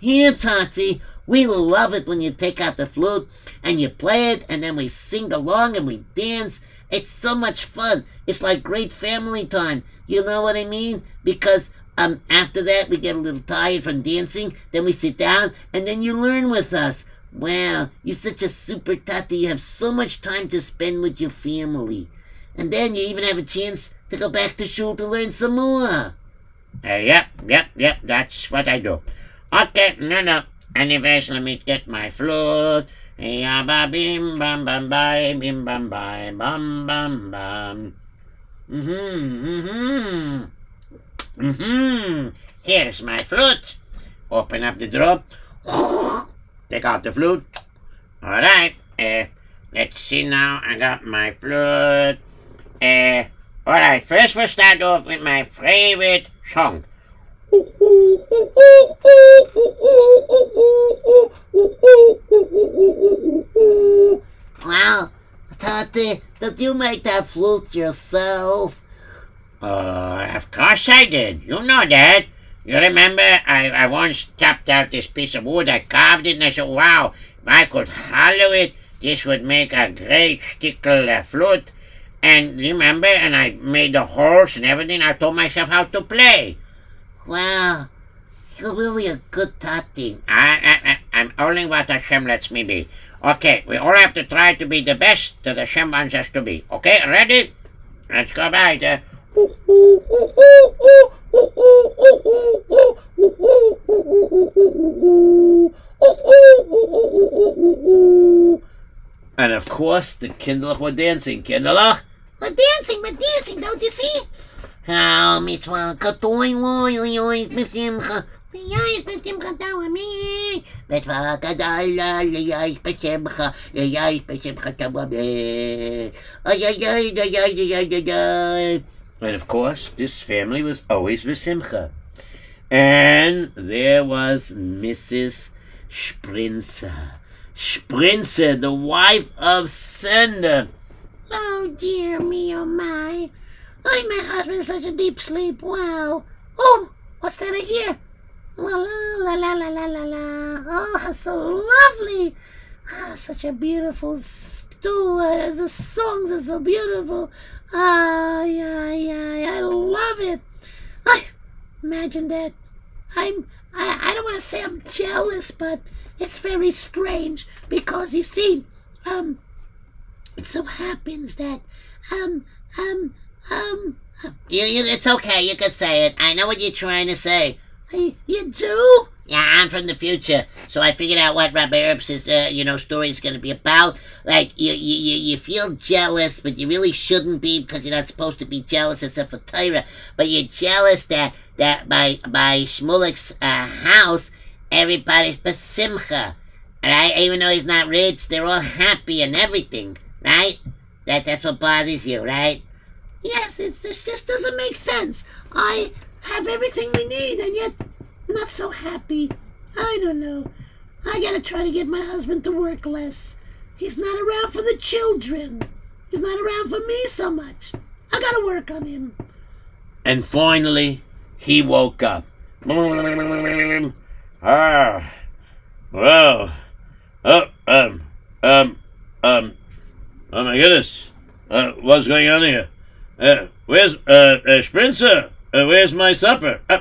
Here, Tati, we love it when you take out the flute and you play it, and then we sing along and we dance, It's so much fun. It's like great family time. You know what I mean? Because um after that we get a little tired from dancing, then we sit down and then you learn with us. Wow, you're such a super tati. You have so much time to spend with your family. And then you even have a chance to go back to school to learn some more. Uh, yep, yep, yep, that's what I do. Okay, no, no. Anyways, let me get my flute. Ya ba bim bam bam bye bim bam bye bam bam bam. Mm-hmm, mm-hmm. Mm-hmm. Here's my flute. Open up the drawer. (laughs) Take out the flute. All right. Uh, let's see now. I got my flute. Uh, all right. First, we'll start off with my favorite song. Wow, Tati, did you make that flute yourself? Uh, of course I did. You know that. You remember I, I once chopped out this piece of wood, I carved it, and I said, wow, if I could hollow it, this would make a great stickle uh, flute. And remember, and I made the holes and everything. I told myself how to play. Wow, you're really a good Tati. I, I, I, I'm only what Hashem lets me be. Okay, we all have to try to be the best that Hashem wants us to be. Okay, ready? Let's go by there. And of course, the Kindler were dancing. Kindler? We're dancing, we're dancing, don't you see? How mitzvah katoy loy loy besimcha. Liyayish besimcha tawami. Mitzvah kadai la liyayish besimcha. Liyayish besimcha tawami. Ay ay ay ay ay ay ay ay. And of course, this family was always with Simcha. And there was Mrs. Sprinzer. Sprinzer, the wife of Sender. Oh, dear me, oh my. Oh, my husband's such a deep sleep. Wow. Oh, what's that I hear? La la la la la la la. Oh, how so lovely. Ah, such a beautiful stew. The songs are so beautiful. Ah, yeah, yeah, I love it. I imagine that. I'm. I, I don't want to say I'm jealous, but it's very strange because you see, um, it so happens that, um, um, um, You, you, it's okay. You can say it. I know what you're trying to say. You, do? Yeah, I'm from the future, so I figured out what Rabbi Erb's, uh, you know, story is going to be about. Like, you, you, you, feel jealous, but you really shouldn't be because you're not supposed to be jealous except for Torah. But you're jealous that that by by Shmulek's uh, house, everybody's besimcha, right? Even though he's not rich, they're all happy and everything, right? That that's what bothers you, right? Yes, it's, it just doesn't make sense. I have everything we need, and yet not so happy. I don't know. I gotta try to get my husband to work less. He's not around for the children. He's not around for me so much. I gotta work on him. And finally, he woke up. Ah, well, oh, um, um, um, oh my goodness, uh, what's going on here? Uh, where's, uh, uh? Uh, where's my supper? Uh,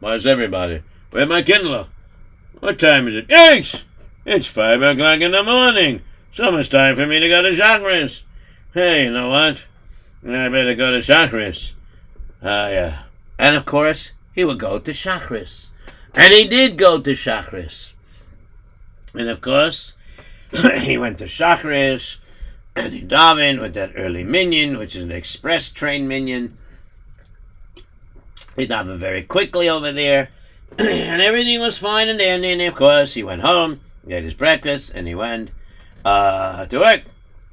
where's everybody? Where's my Kindle? What time is it? Yikes! It's five o'clock in the morning. It's almost time for me to go to Shachris. Hey, you know what? I better go to Shachris. Ah, yeah. And of course, he would go to Shachris. And he did go to Shachris. And of course, (coughs) he went to Shachris and he davened with that early minyan, which is an express train minyan. He davened very quickly over there, (clears throat) and everything was fine and dandy. And of course, he went home, he had his breakfast, and he went uh, to work.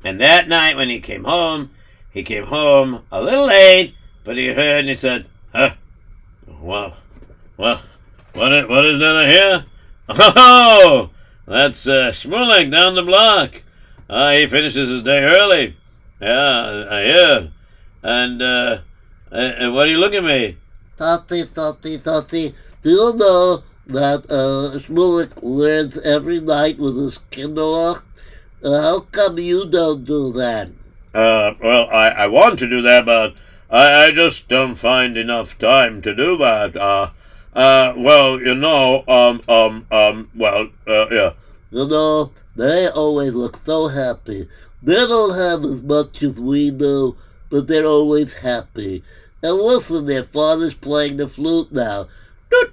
And that night, when he came home, he came home a little late, but he heard and he said, "Huh? Well, well, what is, what is that I hear? (laughs) Oh, that's uh, down the block. Ah, he finishes his day early. Yeah, I hear. And uh, and what are you looking at me? Tati, Tati, Tati, do you know that uh, Shmulek learns every night with his Kinderlach? Uh, how come you don't do that? Uh, well, I, I want to do that, but I, I just don't find enough time to do that. Uh, uh, well, you know, um, um, um, well, uh, yeah. You know, they always look so happy. They don't have as much as we do, but they're always happy. And listen, their father's playing the flute now. You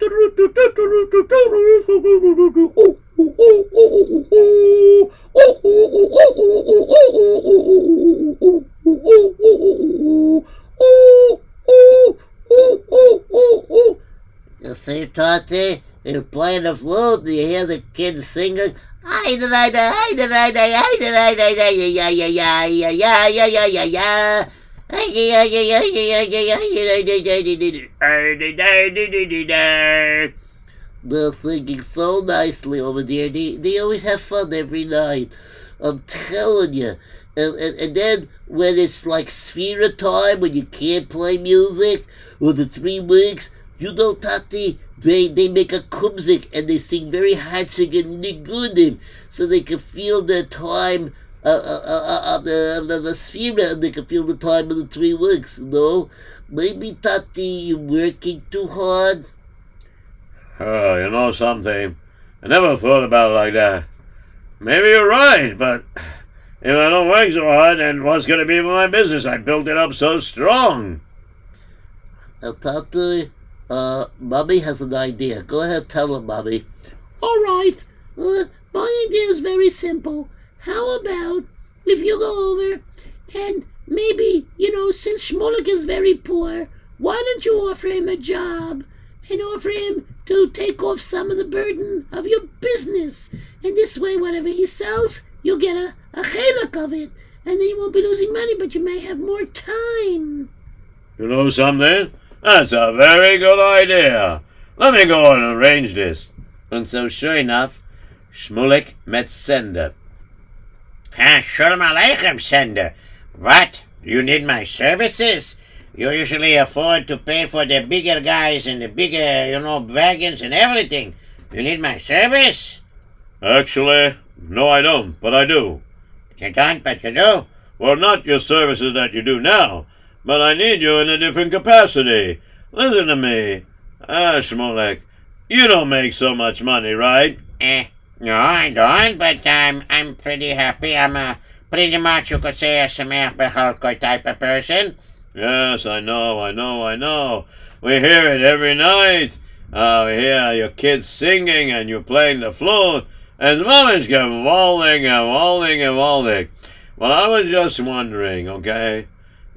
see, Tati? He's playing the flute. Do you hear the kids singing? Ay, da, da, da, ay, da, da, da, ay, da, da, da, yeah, yeah, yeah, yeah, yeah, yeah, yeah, yeah, yeah. Yeah, (laughs) They're singing so nicely over there. They, they always have fun every night. I'm telling you. And, and, and then when it's like sphere of time, when you can't play music, or the three weeks, you know, Tati, they, they make a kumzitz and they sing very hatsig and nigudim so they can feel their time uh, uh, uh, the, of the Sefira and they can feel the time in the three weeks, you know? Maybe, Tati, you're working too hard. Oh, you know something? I never thought about it like that. Maybe you're right, but if I don't work so hard, then what's going to be my business? I built it up so strong. Uh, Tati, uh, Bobby has an idea. Go ahead, tell him, Bobby. All right. Uh, my idea is very simple. How about if you go over and maybe, you know, since Shmulek is very poor, why don't you offer him a job and offer him to take off some of the burden of your business? And this way, whatever he sells, you'll get a, a chelak of it. And then you won't be losing money, but you may have more time. You know something? That's a very good idea. Let me go and arrange this. And so, sure enough, Shmulek met Sender. Ah, Shalom Aleichem, Sender. What? You need my services? You usually afford to pay for the bigger guys and the bigger, you know, wagons and everything. You need my service? Actually, no, I don't, but I do. You don't, but you do. Well, not your services that you do now, but I need you in a different capacity. Listen to me. Ah, Shmulek, you don't make so much money, right? Eh, I don't, but I'm, I'm pretty happy. I'm a pretty much, you could say, a Sameach Bechalkoi type of person. Yes, I know, I know, I know. We hear it every night. Uh, we hear your kids singing and you playing the flute, and the mommy's gewaldig and waldig and waldig. Well, I was just wondering, okay?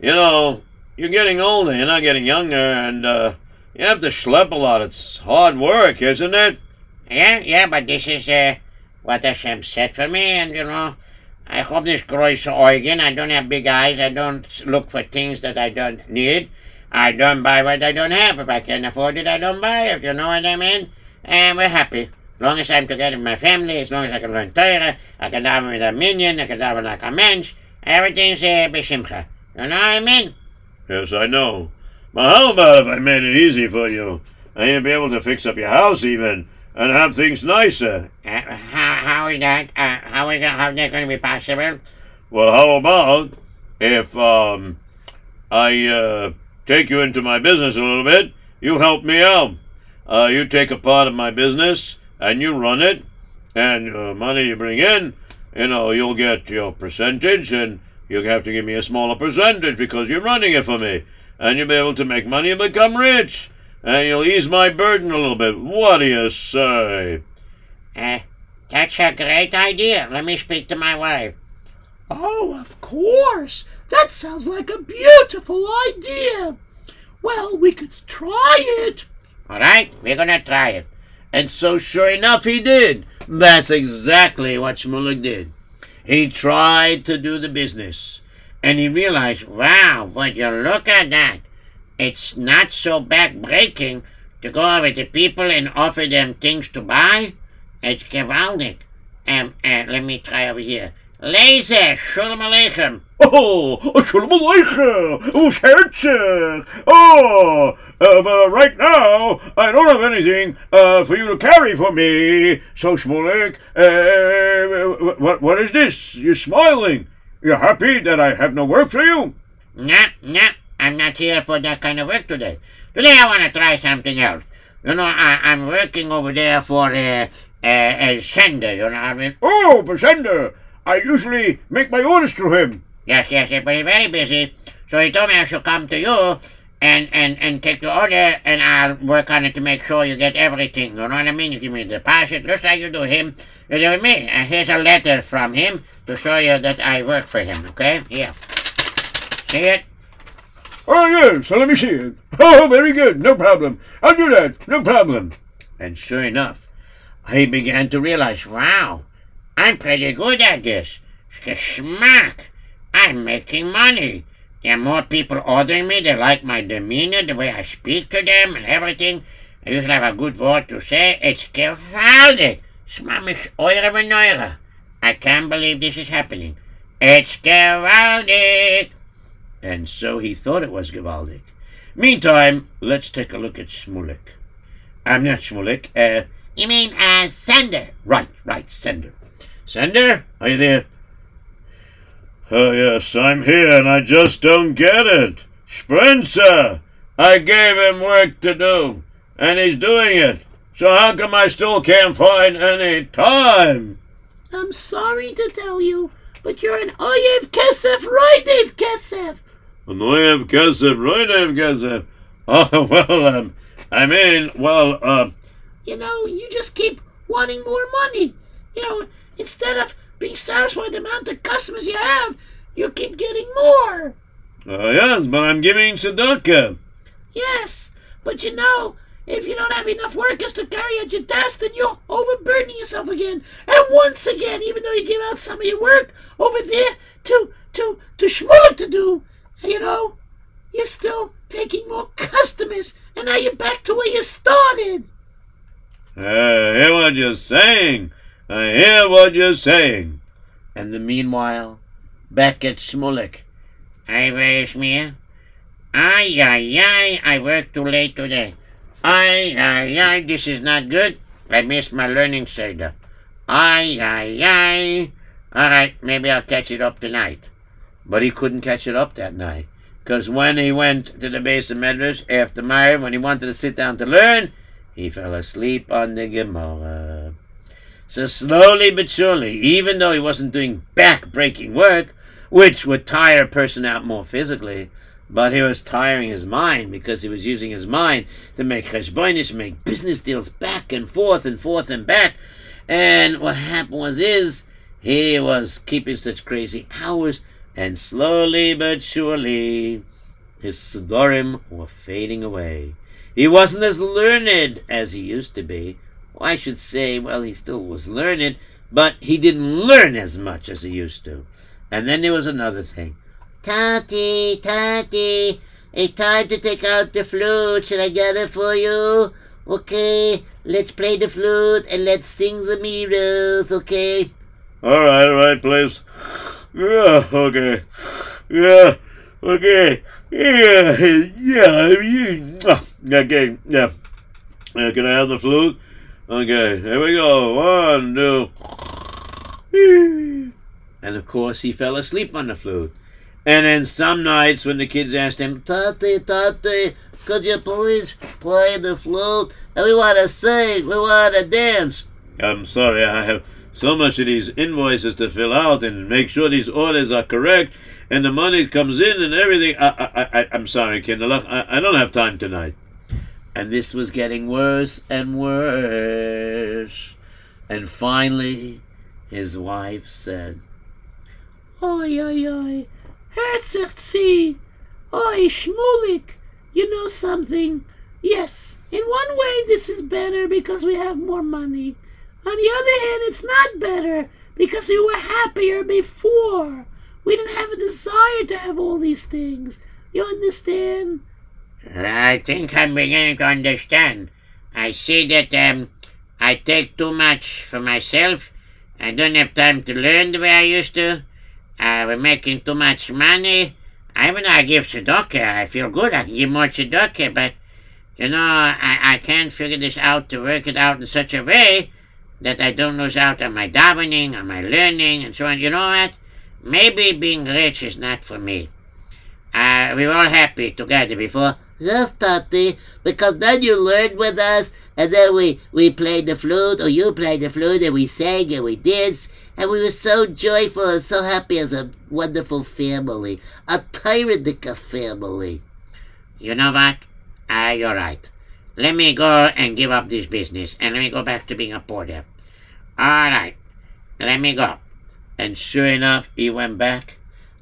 You know, you're getting older, you're not getting younger, and uh, you have to schlep a lot. It's hard work, isn't it? Yeah, yeah, but this is uh, what Hashem said for me, and you know, I hope this große Eugen. I don't have big eyes. I don't look for things that I don't need. I don't buy what I don't have. If I can afford it, I don't buy it. You know what I mean? And we're happy. As long as I'm together with my family, as long as I can learn Torah, I can daven with a minyan, I can daven like a mensch, everything's uh, b'shimcha. You know what I mean? Yes, I know. But how about if I made it easy for you? I you'd be able to fix up your house even, and have things nicer. Uh, how, how is that? Uh, how is that, how is that going to be possible? Well, how about if um, I uh, take you into my business a little bit? You help me out. Uh, you take a part of my business and you run it, and uh, money you bring in, you know, you'll get your percentage, and you'll have to give me a smaller percentage because you're running it for me, and you'll be able to make money and become rich, and you'll ease my burden a little bit. What do you say? Uh, that's a great idea. Let me speak to my wife. Oh, of course. That sounds like a beautiful idea. Well, we could try it. All right, we're going to try it. And so, sure enough, he did. That's exactly what Shmulek did. He tried to do the business. And he realized, wow, would you look at that? It's not so back-breaking to go over to people and offer them things to buy. It's gewaldig. Um, uh, let me try over here. Laser, shalom aleichem. Oh, Shalom Aleichem! Oh, Herzog! Oh, uh, but right now, I don't have anything uh, for you to carry for me. So, Shmulek, uh, what, what is this? You're smiling. You're happy that I have no work for you? Nah, nah, I'm not here for that kind of work today. Today I want to try something else. You know, I, I'm working over there for uh, uh, a sender, you know what I mean? Oh, Basender, I usually make my orders through him. Yes, yes, yes, but he's very busy. So he told me I should come to you and, and, and take your order and I'll work on it to make sure you get everything. You know what I mean? You give me the deposit, just like you do him. You do with me. And here's a letter from him to show you that I work for him, okay? Here. See it? Oh, yes, so let me see it. Oh, very good, no problem. I'll do that, no problem. And sure enough, he began to realize, wow, I'm pretty good at this. Geschmack. I'm making money. There are more people ordering me. They like my demeanor, the way I speak to them and everything. I usually have a good word to say. It's gewaltig. Smamisch eure Meneure. I can't believe this is happening. It's gewaltig. And so he thought it was gewaldig. Meantime, let's take a look at Shmulek. I'm not Shmulek. Uh, You mean, uh, sender? right, right, Sender. Sender, are you there? Oh, yes, I'm here and I just don't get it. Sprinzer! I gave him work to do, and he's doing it. So how come I still can't find any time? I'm sorry to tell you, but you're an Oyev Kesef, Roidev Kesef. Noyev Kesef, Roidev Kesef. Oh, (laughs) well, um, I mean, well, uh, You know, you just keep wanting more money. You know, instead of being satisfied with the amount of customers you have, you keep getting more. uh, yes, but I'm giving tzedakah. Yes, but you know, if you don't have enough workers to carry out your task, then you're overburdening yourself again. And once again, even though you give out some of your work over there to to to Shmulek to do, you know, you're still taking more customers, and now you're back to where you started. I hear what you're saying. I hear what you're saying. And the meanwhile, back at Shmulek. Hi, where's me? Ay, ay, ay, I worked too late today. Ay, ay, ay, this is not good. I missed my learning Seder. Ay, ay, ay. All right, maybe I'll catch it up tonight. But he couldn't catch it up that night. Because when he went to the base of Medrash after Meir, when he wanted to sit down to learn, he fell asleep on the Gemara. So slowly but surely, even though he wasn't doing back-breaking work, which would tire a person out more physically, but he was tiring his mind because he was using his mind to make cheshbonis, make business deals back and forth and forth and back. And what happened was is he was keeping such crazy hours, and slowly but surely his sidorim were fading away. He wasn't as learned as he used to be. Well, I should say, well, he still was learned, but he didn't learn as much as he used to. And then there was another thing. Tati, Tati, it's time to take out the flute. Should I get it for you? Okay, let's play the flute and let's sing the mirrors, okay? All right, all right, please. Yeah, okay. Yeah, okay. Yeah, yeah. Okay, yeah. Yeah, can I have the flute? Okay, here we go. One, two. And of course, he fell asleep on the flute. And then some nights when the kids asked him, Tati, Tati, could you please play the flute? And we want to sing, we want to dance. I'm sorry, I have so much of these invoices to fill out and make sure these orders are correct and the money comes in and everything. I, I, I, I'm sorry, Kinderlach. I, I don't have time tonight. and this was getting worse and worse. And finally, his wife said, Oi, oi, oi. Herzogzi. Oi, Shmulek. You know something? Yes, in one way this is better because we have more money. On the other hand, it's not better because we were happier before. We didn't have a desire to have all these things. You understand? I think I'm beginning to understand. I see that um, I take too much for myself. I don't have time to learn the way I used to. We're making too much money. Even though I give tzedakah, I feel good. I can give more tzedakah, but you know, I, I can't figure this out to work it out in such a way that I don't lose out on my davening, on my learning, and so on. You know what? maybe being rich is not for me. Uh, we were all happy together before. Yes, Tati, because then you learned with us, and then we, we played the flute, or you played the flute, and we sang and we danced, and we were so joyful and so happy as a wonderful family, a Tyrannica family. You know what? Ah, you're right. Let me go and give up this business, and let me go back to being a porter. All right, let me go. And sure enough, he went back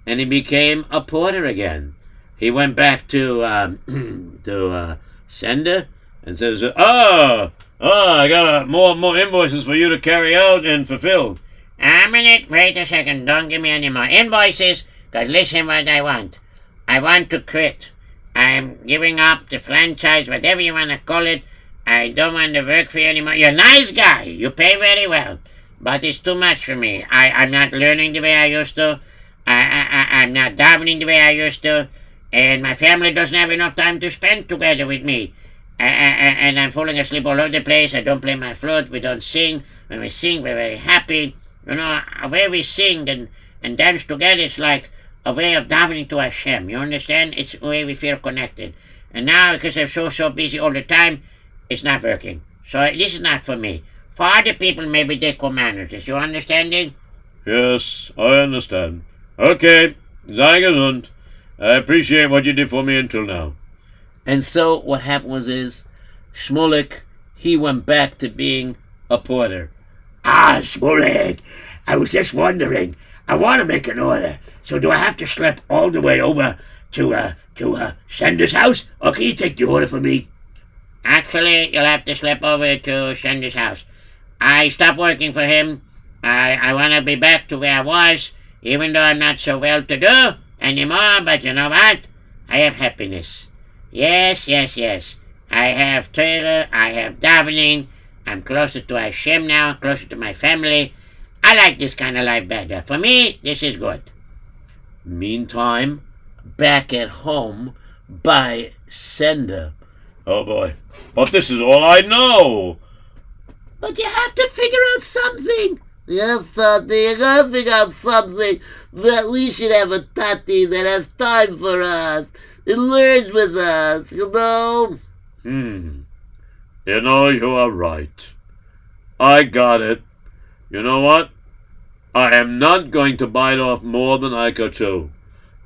and he became a porter again. He went back to um, (clears throat) to uh, Sender and says, "Oh, oh, I got uh, more more invoices for you to carry out and fulfill." A minute, wait a second. Don't give me any more invoices, because listen what I want. I want to quit. I'm giving up the franchise, whatever you want to call it. I don't want to work for you anymore. You're a nice guy. You pay very well. But it's too much for me. I, I'm not learning the way I used to. I, I, I- I'm not davening the way I used to. And my family doesn't have enough time to spend together with me. A- a- and I'm falling asleep all over the place. I don't play my flute. We don't sing. When we sing, we're very happy. You know, way we sing and, and dance together is like a way of davening to Hashem. You understand? It's a way we feel connected. And now, because I'm so, so busy all the time, it's not working. So this is not for me. For other people, maybe they could manage this. You understanding? Yes, I understand. Okay, sei gesund. I appreciate what you did for me until now. And so what happened was is Shmulek he went back to being a porter. Ah, Smollett, I was just wondering. I want to make an order. So do I have to slip all the way over to, uh, to, uh, Sender's house? Or can you take the order for me? Actually, you'll have to slip over to Shender's house. I stopped working for him. I, I want to be back to where I was, even though I'm not so well to do anymore. But you know what? I have happiness. Yes, yes, yes. I have Torah. I have davening. I'm closer to Hashem now, closer to my family. I like this kind of life better. For me, this is good. Meantime, back at home by Sender. Oh boy. But this is all I know. But you have to figure out something. Yes, Tati, you gotta figure out something that we should have a Tati that has time for us and learns with us, you know? Hmm. You know, you are right. I got it. You know what? I am not going to bite off more than I could chew.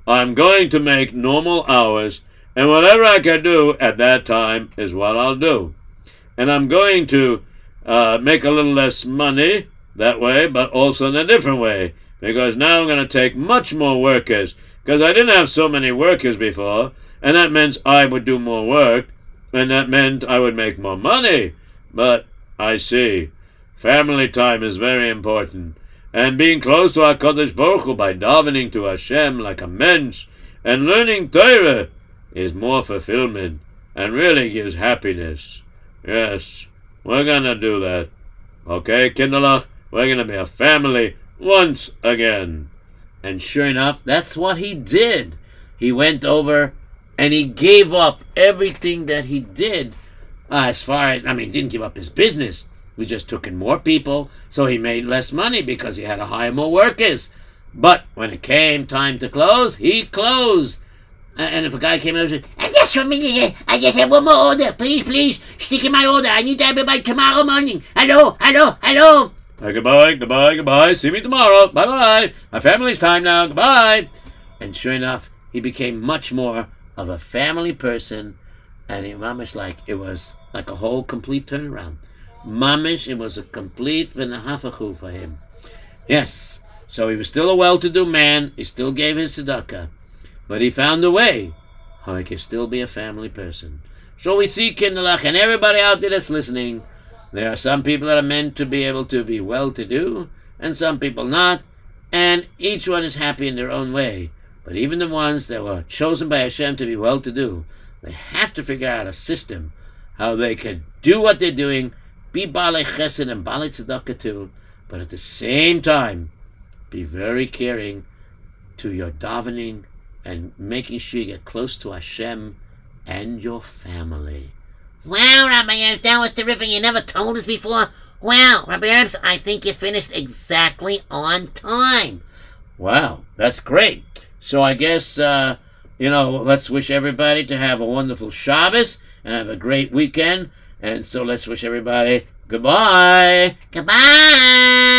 I'm going to make normal hours, and whatever I can do at that time is what I'll do. And I'm going to uh, make a little less money that way, but also in a different way, because now I'm going to take much more workers, because I didn't have so many workers before, and that meant I would do more work, and that meant I would make more money. But I see, family time is very important, and being close to HaKadosh Baruch Hu by davening to Hashem like a mensch and learning Torah is more fulfillment and really gives happiness. Yes, we're gonna do that. Okay, Kinderlach, we're gonna be a family once again. And sure enough, that's what he did. He went over and he gave up everything that he did uh, as far as, I mean, didn't give up his business. We just took in more people, so he made less money because he had to hire more workers. But when it came time to close, he closed. And if a guy came over and said, Just for me, I just have one more order. Please, please, stick in my order. I need to have it by tomorrow morning. Hello, hello, hello. Uh, goodbye, goodbye, goodbye. See me tomorrow. Bye bye. My family's time now. Goodbye. and sure enough, he became much more of a family person, and it mamish like it was like a whole complete turnaround. Mamish, it was a complete v'nahafachu for him. Yes, so he was still a well-to-do man. He still gave his tzedakah, but he found a way how he could still be a family person. So we see Kinderlach and everybody out there that's listening. There are some people that are meant to be able to be well-to-do, and some people not, and each one is happy in their own way. But even the ones that were chosen by Hashem to be well to do, they have to figure out a system how they can do what they're doing, be Baalei Chesed and Baalei Tzedakah too, but at the same time, be very caring to your davening and making sure you get close to Hashem and your family. Wow, Rabbi Ernst, that was terrific. You never told us before. Wow, Rabbi Ernst, I think you finished exactly on time. Wow, that's great. So I guess, uh, you know, let's wish everybody to have a wonderful Shabbos and have a great weekend. And so let's wish everybody goodbye. Goodbye.